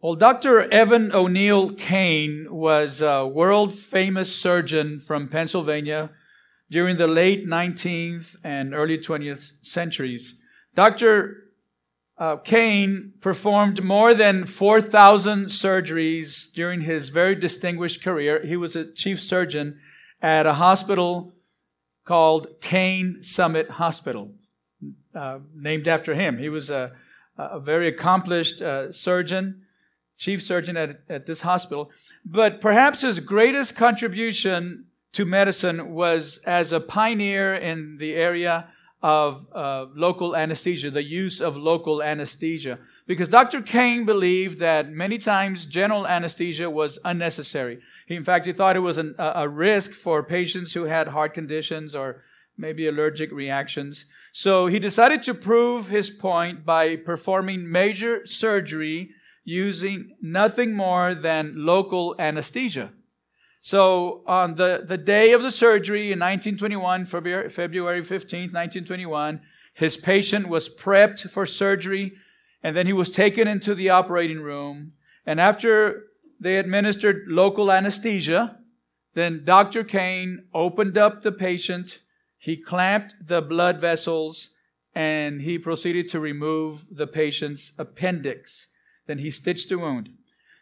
Well, Dr. Evan O'Neill Kane was a world famous surgeon from Pennsylvania during the late 19th and early 20th centuries. Dr. Uh, Kane performed more than 4,000 surgeries during his very distinguished career. He was a chief surgeon at a hospital called Kane Summit Hospital, uh, named after him. He was a, a very accomplished uh, surgeon, chief surgeon at, at this hospital. But perhaps his greatest contribution to medicine was as a pioneer in the area of uh, local anesthesia, the use of local anesthesia. Because Dr. Kane believed that many times general anesthesia was unnecessary. He, in fact, he thought it was an, a risk for patients who had heart conditions or maybe allergic reactions. So he decided to prove his point by performing major surgery using nothing more than local anesthesia. So on the, the day of the surgery in 1921, February, February 15th, 1921, his patient was prepped for surgery and then he was taken into the operating room. And after they administered local anesthesia, then Dr. Kane opened up the patient, he clamped the blood vessels, and he proceeded to remove the patient's appendix. Then he stitched the wound.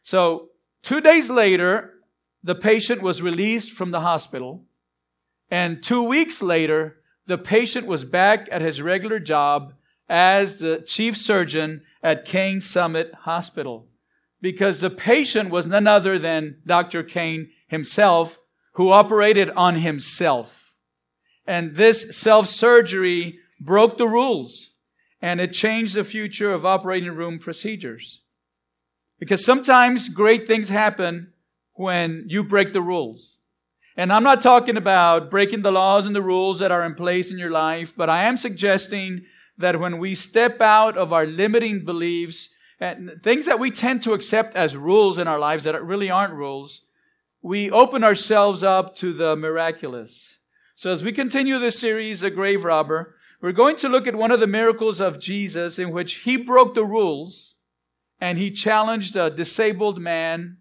So two days later, the patient was released from the hospital. And two weeks later, the patient was back at his regular job as the chief surgeon at Kane Summit Hospital. Because the patient was none other than Dr. Kane himself, who operated on himself. And this self-surgery broke the rules and it changed the future of operating room procedures. Because sometimes great things happen when you break the rules. And I'm not talking about breaking the laws and the rules that are in place in your life, but I am suggesting that when we step out of our limiting beliefs and things that we tend to accept as rules in our lives that really aren't rules, we open ourselves up to the miraculous. So as we continue this series, A Grave Robber, we're going to look at one of the miracles of Jesus in which he broke the rules and he challenged a disabled man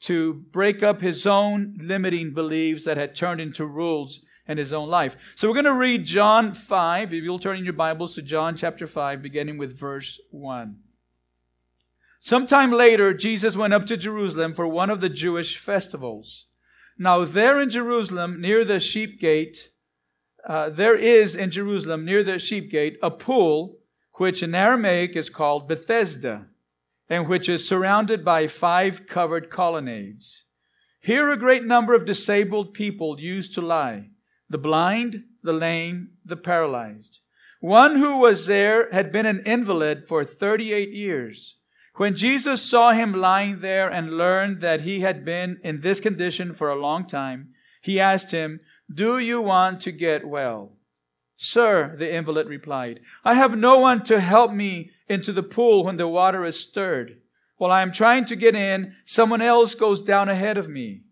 to break up his own limiting beliefs that had turned into rules in his own life. So we're going to read John 5. If you'll turn in your Bibles to John chapter 5, beginning with verse 1. Sometime later, Jesus went up to Jerusalem for one of the Jewish festivals. Now, there in Jerusalem, near the sheep gate, uh, there is in Jerusalem, near the sheep gate, a pool, which in Aramaic is called Bethesda and which is surrounded by five covered colonnades. Here a great number of disabled people used to lie the blind, the lame, the paralyzed. One who was there had been an invalid for 38 years. When Jesus saw him lying there and learned that he had been in this condition for a long time, he asked him, Do you want to get well? Sir, the invalid replied, I have no one to help me into the pool when the water is stirred. While I am trying to get in, someone else goes down ahead of me.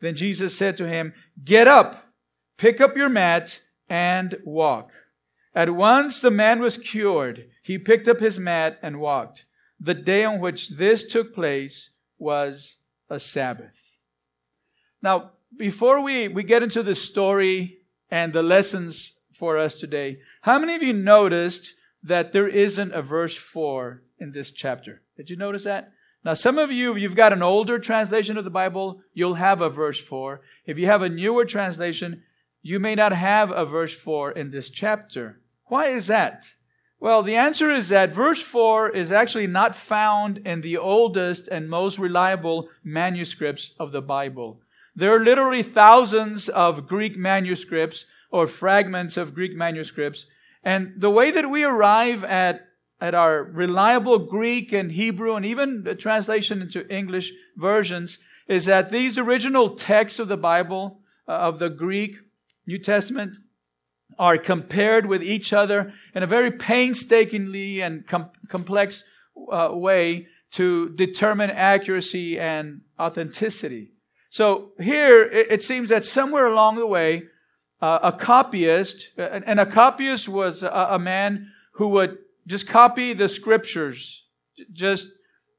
Then Jesus said to him, Get up, pick up your mat, and walk. At once the man was cured. He picked up his mat and walked. The day on which this took place was a Sabbath. Now, before we, we get into the story and the lessons for us today. How many of you noticed that there isn't a verse 4 in this chapter? Did you notice that? Now, some of you, if you've got an older translation of the Bible, you'll have a verse 4. If you have a newer translation, you may not have a verse 4 in this chapter. Why is that? Well, the answer is that verse 4 is actually not found in the oldest and most reliable manuscripts of the Bible. There are literally thousands of Greek manuscripts or fragments of Greek manuscripts. And the way that we arrive at, at our reliable Greek and Hebrew and even the translation into English versions is that these original texts of the Bible, uh, of the Greek New Testament, are compared with each other in a very painstakingly and com- complex uh, way to determine accuracy and authenticity. So here, it, it seems that somewhere along the way, uh, a copyist, and a copyist was a, a, man who would just copy the scriptures, just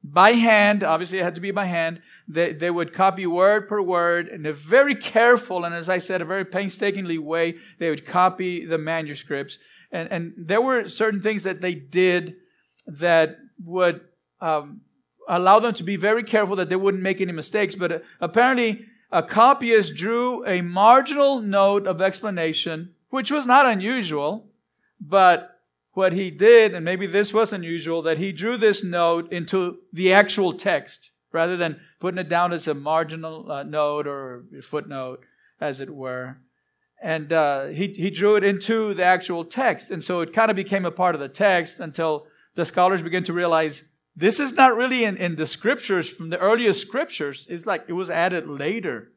by hand. Obviously, it had to be by hand. They, they would copy word per word in a very careful and, as I said, a very painstakingly way. They would copy the manuscripts. And, and there were certain things that they did that would um, allow them to be very careful that they wouldn't make any mistakes. But uh, apparently, a copyist drew a marginal note of explanation, which was not unusual, but what he did, and maybe this was unusual, that he drew this note into the actual text rather than putting it down as a marginal uh, note or footnote, as it were. And uh, he, he drew it into the actual text. And so it kind of became a part of the text until the scholars began to realize this is not really in, in the scriptures from the earliest scriptures. It's like it was added later.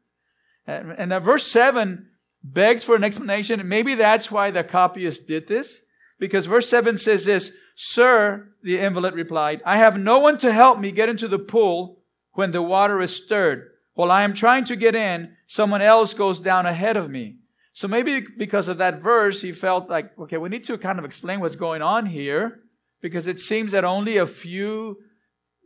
And, and verse 7 begs for an explanation. Maybe that's why the copyist did this. Because verse 7 says this, Sir, the invalid replied, I have no one to help me get into the pool when the water is stirred. While I am trying to get in, someone else goes down ahead of me. So maybe because of that verse, he felt like, okay, we need to kind of explain what's going on here because it seems that only a few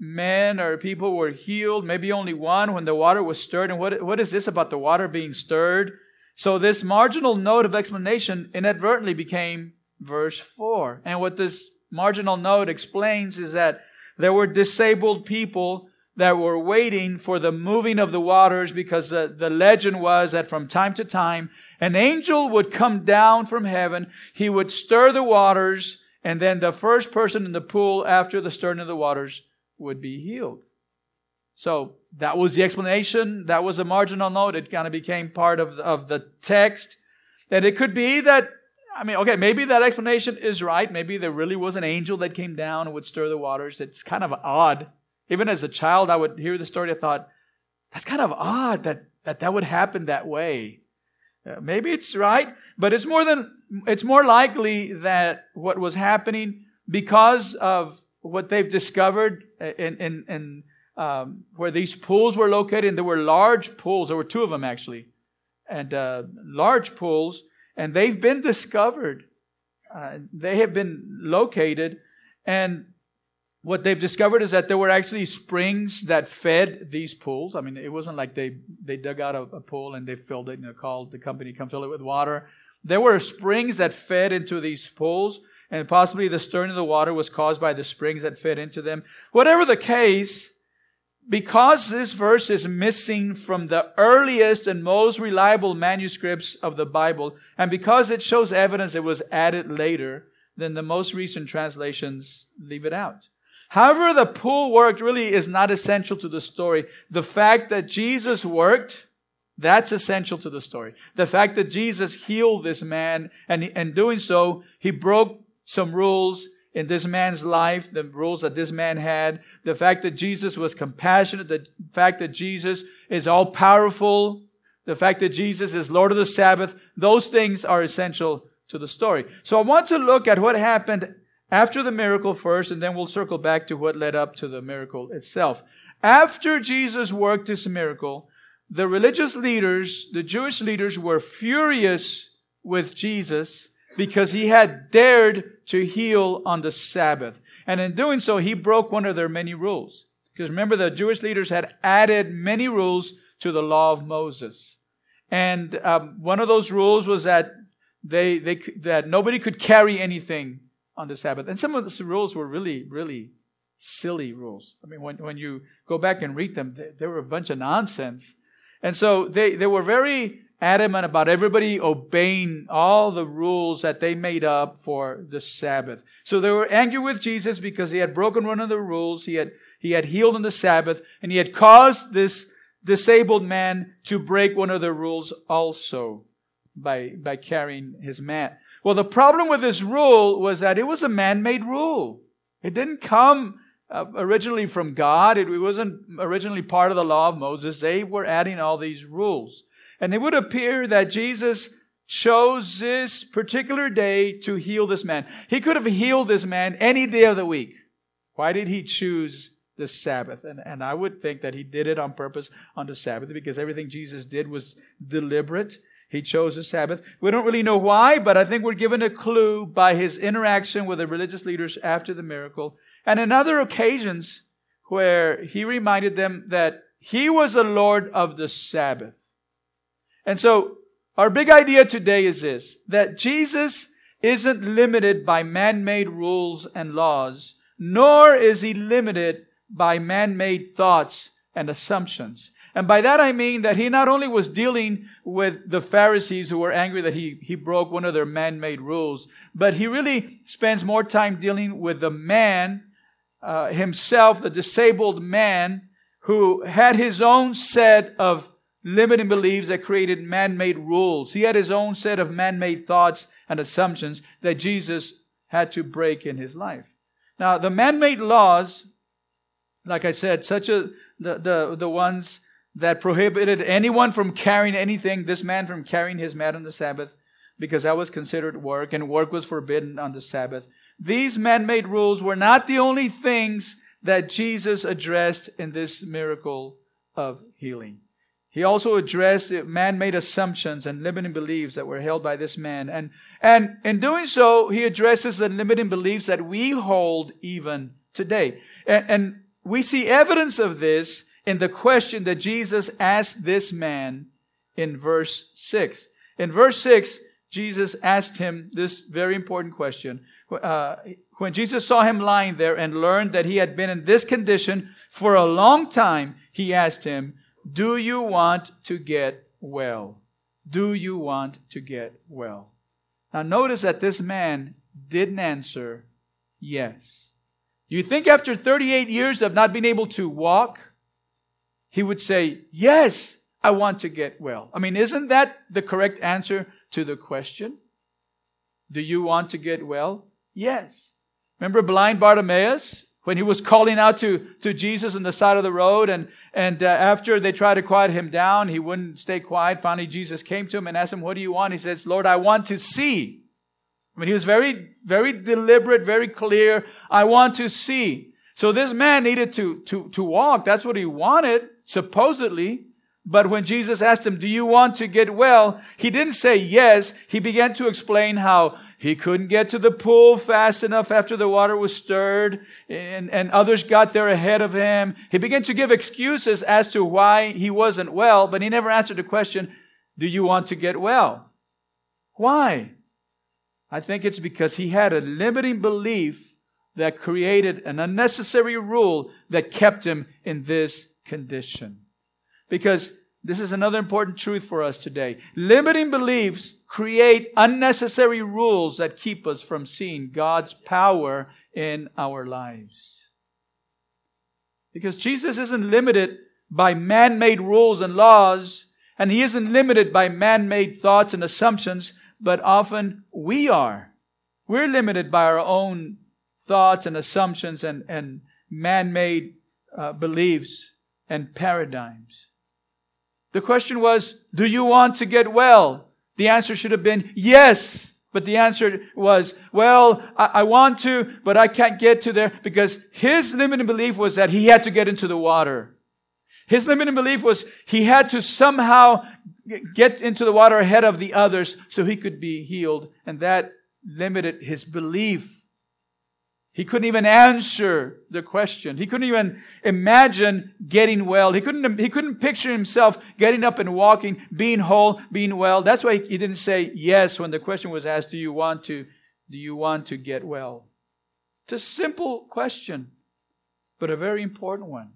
men or people were healed, maybe only one when the water was stirred. And what, what is this about the water being stirred? So this marginal note of explanation inadvertently became verse 4. And what this marginal note explains is that there were disabled people that were waiting for the moving of the waters because the, the legend was that from time to time an angel would come down from heaven. He would stir the waters and then the first person in the pool after the stirring of the waters would be healed. So that was the explanation. That was a marginal note. It kind of became part of the, of the text. And it could be that I mean, okay, maybe that explanation is right. Maybe there really was an angel that came down and would stir the waters. It's kind of odd. Even as a child, I would hear the story. I thought, that's kind of odd that that, that would happen that way. Uh, maybe it's right, but it's more than it's more likely that what was happening because of what they've discovered in in, in um, where these pools were located. And there were large pools. There were two of them actually, and uh, large pools and they've been discovered. Uh, they have been located, and what they've discovered is that there were actually springs that fed these pools. I mean, it wasn't like they they dug out a, a pool and they filled it and called the company come fill it with water. There were springs that fed into these pools, and possibly the stirring of the water was caused by the springs that fed into them. Whatever the case, because this verse is missing from the earliest and most reliable manuscripts of the Bible, and because it shows evidence it was added later, then the most recent translations leave it out. However, the pool worked really is not essential to the story. The fact that Jesus worked, that's essential to the story. The fact that Jesus healed this man, and in doing so, he broke some rules in this man's life, the rules that this man had, the fact that Jesus was compassionate, the fact that Jesus is all powerful, the fact that Jesus is Lord of the Sabbath, those things are essential to the story. So I want to look at what happened after the miracle first, and then we'll circle back to what led up to the miracle itself. After Jesus worked this miracle, the religious leaders, the Jewish leaders were furious with Jesus because he had dared to heal on the Sabbath. And in doing so, he broke one of their many rules. Because remember, the Jewish leaders had added many rules to the law of Moses. And um, one of those rules was that they, they, that nobody could carry anything on the Sabbath. And some of the rules were really, really silly rules. I mean, when, when you go back and read them, they, they were a bunch of nonsense. And so they, they were very adamant about everybody obeying all the rules that they made up for the Sabbath. So they were angry with Jesus because he had broken one of the rules. He had, he had healed on the Sabbath and he had caused this disabled man to break one of the rules also by, by carrying his mat. Well, the problem with this rule was that it was a man-made rule. It didn't come uh, originally from God. It, it wasn't originally part of the law of Moses. They were adding all these rules. And it would appear that Jesus chose this particular day to heal this man. He could have healed this man any day of the week. Why did he choose the Sabbath? And, and I would think that he did it on purpose on the Sabbath because everything Jesus did was deliberate. He chose the Sabbath. We don't really know why, but I think we're given a clue by his interaction with the religious leaders after the miracle. And in other occasions, where he reminded them that he was the Lord of the Sabbath. And so our big idea today is this, that Jesus isn't limited by man-made rules and laws, nor is he limited by man-made thoughts and assumptions. And by that I mean that he not only was dealing with the Pharisees who were angry that he, he broke one of their man-made rules, but he really spends more time dealing with the man uh, himself, the disabled man who had his own set of limiting beliefs that created man-made rules. He had his own set of man-made thoughts and assumptions that Jesus had to break in his life. Now, the man-made laws, like I said, such as the, the, the ones that prohibited anyone from carrying anything, this man from carrying his mat on the Sabbath, because that was considered work, and work was forbidden on the Sabbath. These man-made rules were not the only things that Jesus addressed in this miracle of healing. He also addressed man-made assumptions and limiting beliefs that were held by this man. And, and in doing so, he addresses the limiting beliefs that we hold even today. And, and we see evidence of this in the question that Jesus asked this man in verse 6. In verse 6, Jesus asked him this very important question. Uh, when Jesus saw him lying there and learned that he had been in this condition for a long time, he asked him, Do you want to get well? Do you want to get well? Now notice that this man didn't answer yes. You think after 38 years of not being able to walk, he would say, Yes, I want to get well. I mean, isn't that the correct answer to the question? Do you want to get well? Yes. Remember blind Bartimaeus? When he was calling out to, to Jesus on the side of the road, and, and uh, after they tried to quiet him down, he wouldn't stay quiet. Finally, Jesus came to him and asked him, What do you want? He says, Lord, I want to see. I mean, he was very, very deliberate, very clear. I want to see. So this man needed to, to, to walk. That's what he wanted, supposedly. But when Jesus asked him, do you want to get well? He didn't say yes. He began to explain how he couldn't get to the pool fast enough after the water was stirred and, and others got there ahead of him. He began to give excuses as to why he wasn't well, but he never answered the question, do you want to get well? Why? I think it's because he had a limiting belief that created an unnecessary rule that kept him in this condition. Because this is another important truth for us today. Limiting beliefs create unnecessary rules that keep us from seeing God's power in our lives. Because Jesus isn't limited by man-made rules and laws, and He isn't limited by man-made thoughts and assumptions, but often we are. We're limited by our own thoughts and assumptions and, and man-made uh, beliefs and paradigms. The question was, do you want to get well? The answer should have been yes. But the answer was, well, I, I, want to, but I can't get to there because his limiting belief was that he had to get into the water. His limiting belief was he had to somehow get into the water ahead of the others so he could be healed. And that limited his belief. He couldn't even answer the question. He couldn't even imagine getting well. He couldn't, he couldn't picture himself getting up and walking, being whole, being well. That's why he didn't say yes when the question was asked, do you want to, do you want to get well? It's a simple question, but a very important one.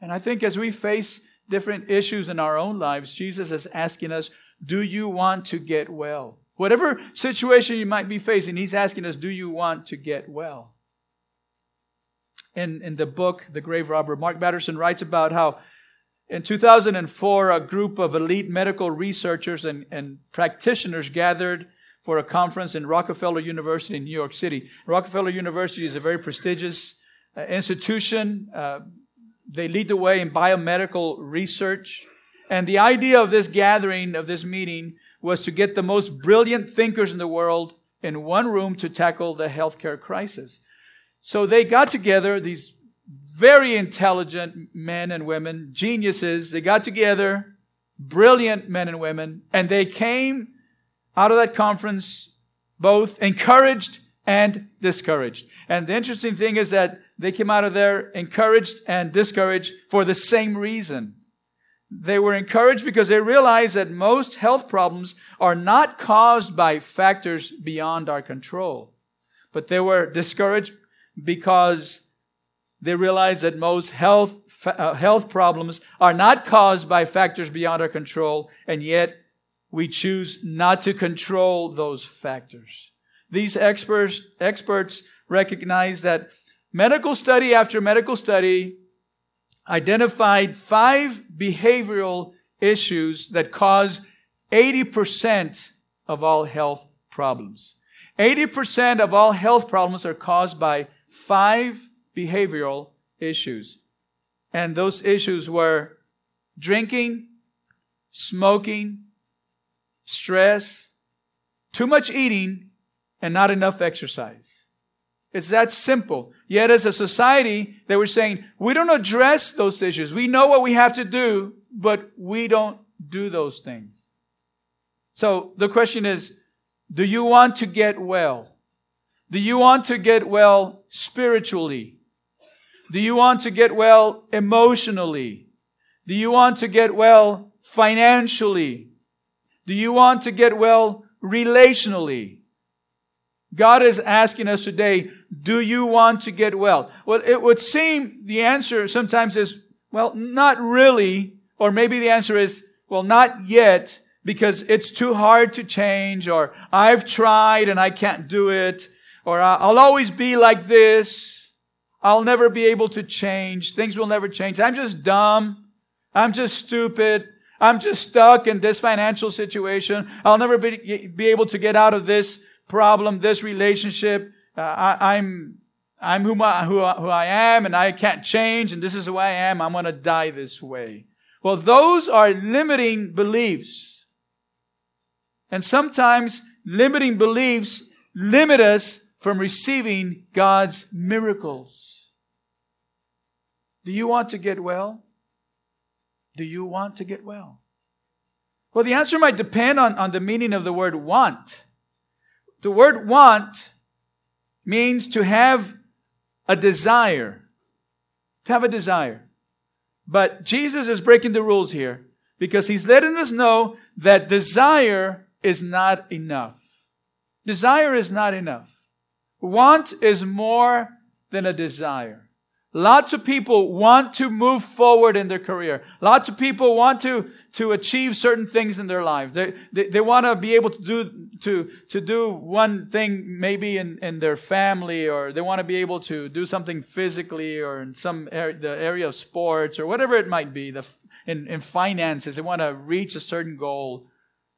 And I think as we face different issues in our own lives, Jesus is asking us, do you want to get well? Whatever situation you might be facing, he's asking us, do you want to get well? In, in the book, The Grave Robber, Mark Batterson writes about how in 2004, a group of elite medical researchers and, and practitioners gathered for a conference in Rockefeller University in New York City. Rockefeller University is a very prestigious uh, institution. Uh, they lead the way in biomedical research. And the idea of this gathering, of this meeting, was to get the most brilliant thinkers in the world in one room to tackle the healthcare crisis. So they got together, these very intelligent men and women, geniuses. They got together, brilliant men and women, and they came out of that conference both encouraged and discouraged. And the interesting thing is that they came out of there encouraged and discouraged for the same reason. They were encouraged because they realized that most health problems are not caused by factors beyond our control. But they were discouraged because they realized that most health, uh, health problems are not caused by factors beyond our control, and yet we choose not to control those factors. These experts, experts recognize that medical study after medical study identified five behavioral issues that cause 80% of all health problems. 80% of all health problems are caused by five behavioral issues. And those issues were drinking, smoking, stress, too much eating, and not enough exercise. It's that simple. Yet as a society, they were saying, we don't address those issues. We know what we have to do, but we don't do those things. So the question is, do you want to get well? Do you want to get well spiritually? Do you want to get well emotionally? Do you want to get well financially? Do you want to get well relationally? God is asking us today, do you want to get well? Well, it would seem the answer sometimes is, well, not really. Or maybe the answer is, well, not yet because it's too hard to change or I've tried and I can't do it or I'll always be like this. I'll never be able to change. Things will never change. I'm just dumb. I'm just stupid. I'm just stuck in this financial situation. I'll never be, be able to get out of this problem, this relationship. Uh, I, am I'm, I'm who, I, who, who I am and I can't change and this is who I am. I'm going to die this way. Well, those are limiting beliefs. And sometimes limiting beliefs limit us from receiving God's miracles. Do you want to get well? Do you want to get well? Well, the answer might depend on, on the meaning of the word want. The word want means to have a desire. To have a desire. But Jesus is breaking the rules here because he's letting us know that desire is not enough. Desire is not enough. Want is more than a desire. Lots of people want to move forward in their career. Lots of people want to, to achieve certain things in their life. They, they, they want to be able to do, to, to do one thing maybe in, in their family or they want to be able to do something physically or in some area, the area of sports or whatever it might be. The, in, in finances, they want to reach a certain goal.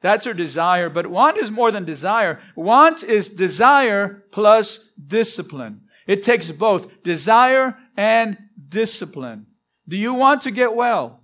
That's their desire. But want is more than desire. Want is desire plus discipline. It takes both desire and discipline. Do you want to get well?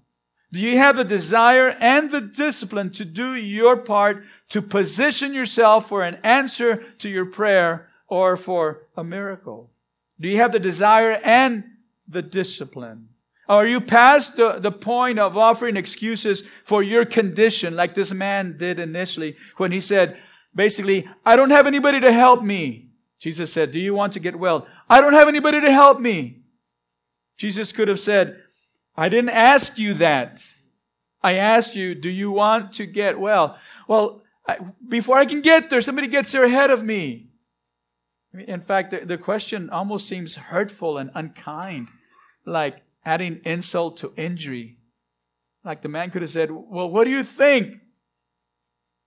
Do you have the desire and the discipline to do your part to position yourself for an answer to your prayer or for a miracle? Do you have the desire and the discipline? Are you past the, the point of offering excuses for your condition like this man did initially when he said, basically, I don't have anybody to help me. Jesus said, do you want to get well? I don't have anybody to help me. Jesus could have said, I didn't ask you that. I asked you, do you want to get well? Well, I, before I can get there, somebody gets there ahead of me. In fact, the, the question almost seems hurtful and unkind, like adding insult to injury. Like the man could have said, Well, what do you think?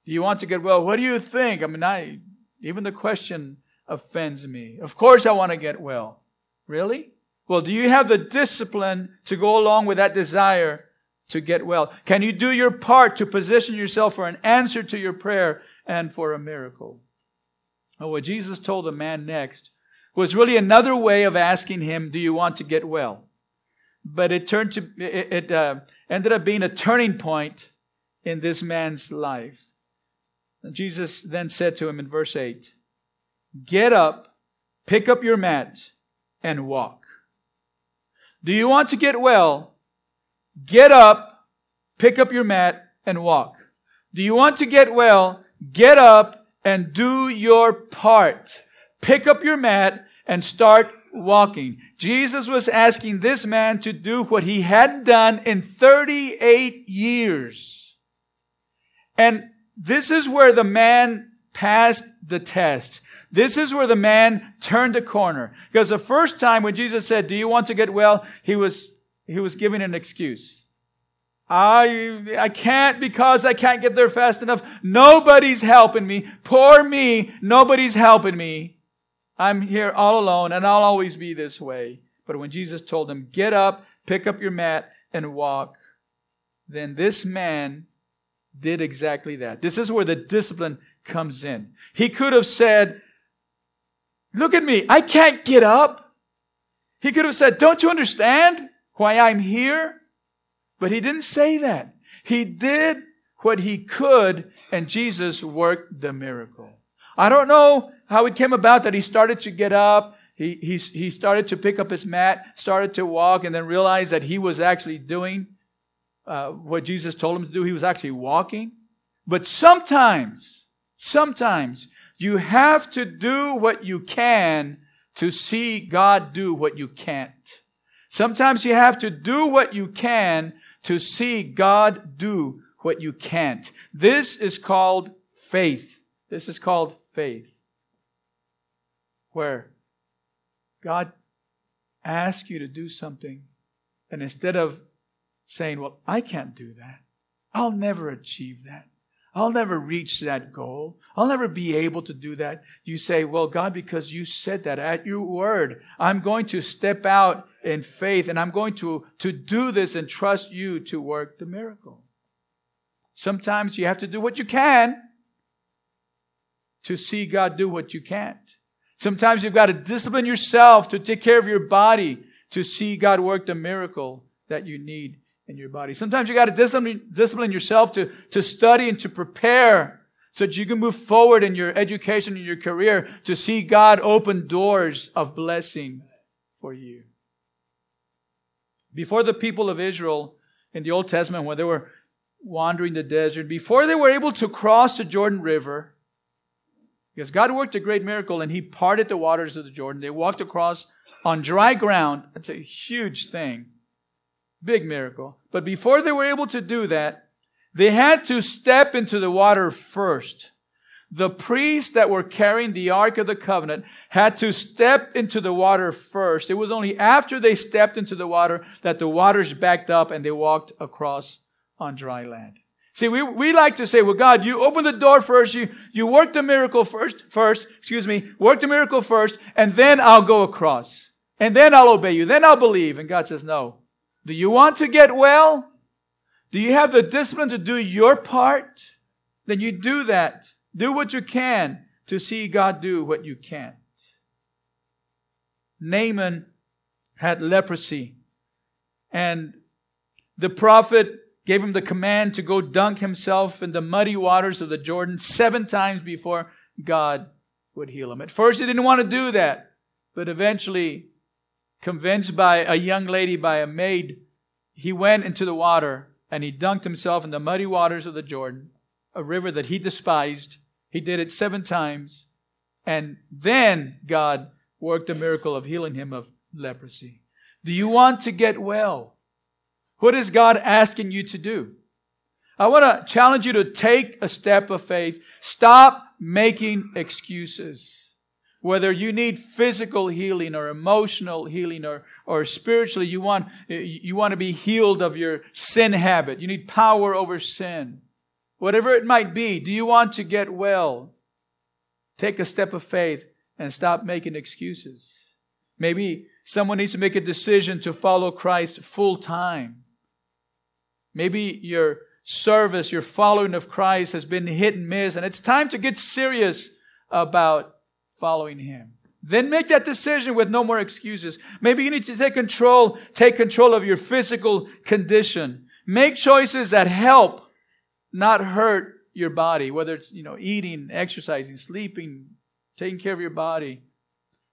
Do you want to get well? What do you think? I mean, I, even the question offends me. Of course I want to get well. Really? Well, do you have the discipline to go along with that desire to get well? Can you do your part to position yourself for an answer to your prayer and for a miracle? Well, what Jesus told the man next was really another way of asking him, do you want to get well? But it turned to, it, it uh, ended up being a turning point in this man's life. And Jesus then said to him in verse 8, Get up, pick up your mat, and walk. Do you want to get well? Get up, pick up your mat, and walk. Do you want to get well? Get up and do your part. Pick up your mat and start walking. Jesus was asking this man to do what he hadn't done in 38 years. And this is where the man passed the test. This is where the man turned a corner. Because the first time when Jesus said, do you want to get well? He was, he was giving an excuse. I, I can't because I can't get there fast enough. Nobody's helping me. Poor me. Nobody's helping me. I'm here all alone and I'll always be this way. But when Jesus told him, get up, pick up your mat and walk, then this man did exactly that. This is where the discipline comes in. He could have said, look at me. I can't get up. He could have said, don't you understand why I'm here? But he didn't say that. He did what he could and Jesus worked the miracle. I don't know how it came about that he started to get up. He, he, he started to pick up his mat, started to walk, and then realized that he was actually doing uh, what Jesus told him to do. He was actually walking. But sometimes, sometimes you have to do what you can to see God do what you can't. Sometimes you have to do what you can to see God do what you can't. This is called faith. This is called faith. Where God asks you to do something, and instead of saying, Well, I can't do that, I'll never achieve that. I'll never reach that goal. I'll never be able to do that. You say, Well, God, because you said that at your word, I'm going to step out in faith and I'm going to, to do this and trust you to work the miracle. Sometimes you have to do what you can to see God do what you can't. Sometimes you've got to discipline yourself to take care of your body to see God work the miracle that you need in your body. Sometimes you got to discipline, discipline yourself to, to study and to prepare so that you can move forward in your education and your career to see God open doors of blessing for you. Before the people of Israel in the Old Testament, when they were wandering the desert, before they were able to cross the Jordan River, because God worked a great miracle and He parted the waters of the Jordan, they walked across on dry ground. That's a huge thing. Big miracle. But before they were able to do that, they had to step into the water first. The priests that were carrying the Ark of the Covenant had to step into the water first. It was only after they stepped into the water that the waters backed up and they walked across on dry land. See, we, we like to say, well, God, you open the door first, you, you work the miracle first, first, excuse me, work the miracle first, and then I'll go across. And then I'll obey you. Then I'll believe. And God says, no. Do you want to get well? Do you have the discipline to do your part? Then you do that. Do what you can to see God do what you can't. Naaman had leprosy and the prophet gave him the command to go dunk himself in the muddy waters of the Jordan seven times before God would heal him. At first he didn't want to do that, but eventually convinced by a young lady, by a maid, he went into the water and he dunked himself in the muddy waters of the Jordan, a river that he despised. He did it seven times. And then God worked a miracle of healing him of leprosy. Do you want to get well? What is God asking you to do? I want to challenge you to take a step of faith. Stop making excuses whether you need physical healing or emotional healing or, or spiritually you want, you want to be healed of your sin habit. You need power over sin. Whatever it might be, do you want to get well? Take a step of faith and stop making excuses. Maybe someone needs to make a decision to follow Christ full time. Maybe your service, your following of Christ has been hit and miss, and it's time to get serious about following Him. Then make that decision with no more excuses. Maybe you need to take control, take control of your physical condition. Make choices that help, not hurt your body, whether it's, you know, eating, exercising, sleeping, taking care of your body.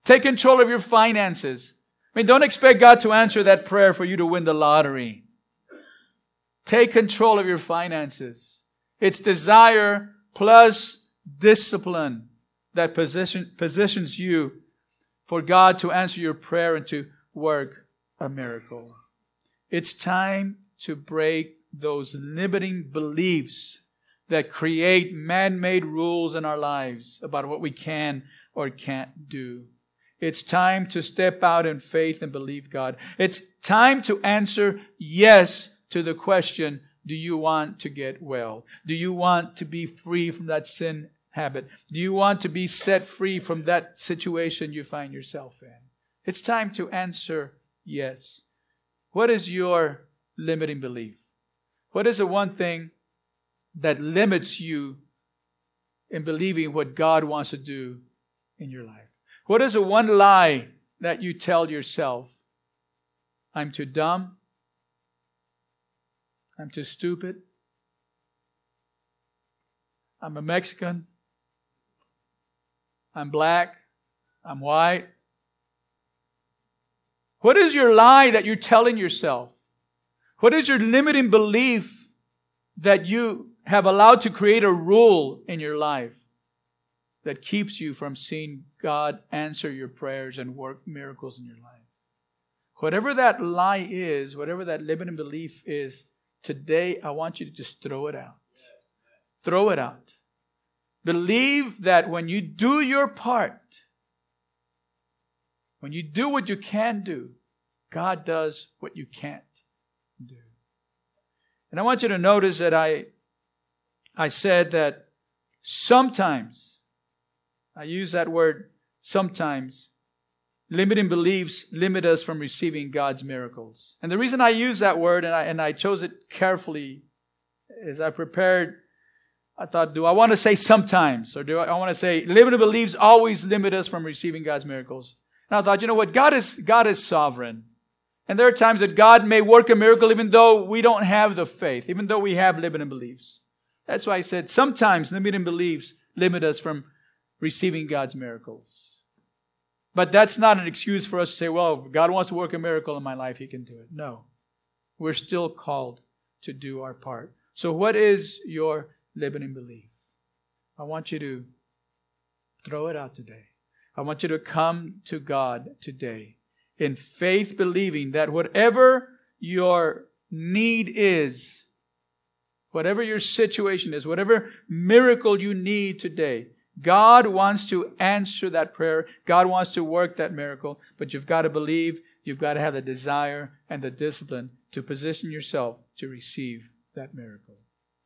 Take control of your finances. I mean, don't expect God to answer that prayer for you to win the lottery. Take control of your finances. It's desire plus discipline that position, positions you for God to answer your prayer and to work a miracle. It's time to break those limiting beliefs that create man made rules in our lives about what we can or can't do. It's time to step out in faith and believe God. It's time to answer yes to the question, do you want to get well? Do you want to be free from that sin habit? Do you want to be set free from that situation you find yourself in? It's time to answer yes. What is your limiting belief? What is the one thing that limits you in believing what God wants to do in your life? What is the one lie that you tell yourself? I'm too dumb. I'm too stupid. I'm a Mexican. I'm black. I'm white. What is your lie that you're telling yourself? What is your limiting belief that you have allowed to create a rule in your life? that keeps you from seeing God answer your prayers and work miracles in your life. Whatever that lie is, whatever that limiting belief is, today I want you to just throw it out. Throw it out. Believe that when you do your part, when you do what you can do, God does what you can't do. And I want you to notice that I, I said that sometimes I use that word sometimes. Limiting beliefs limit us from receiving God's miracles. And the reason I use that word, and I, and I chose it carefully, is I prepared, I thought, do I want to say sometimes? Or do I, I want to say limiting beliefs always limit us from receiving God's miracles? And I thought, you know what? God is, God is sovereign. And there are times that God may work a miracle even though we don't have the faith, even though we have limiting beliefs. That's why I said sometimes limiting beliefs limit us from receiving God's miracles. But that's not an excuse for us to say, well, if God wants to work a miracle in my life, He can do it. No. We're still called to do our part. So, what is your limiting belief? I want you to throw it out today. I want you to come to God today in faith, believing that whatever your need is, whatever your situation is, whatever miracle you need today, God wants to answer that prayer. God wants to work that miracle, but you've got to believe, you've got to have the desire and the discipline to position yourself to receive that miracle.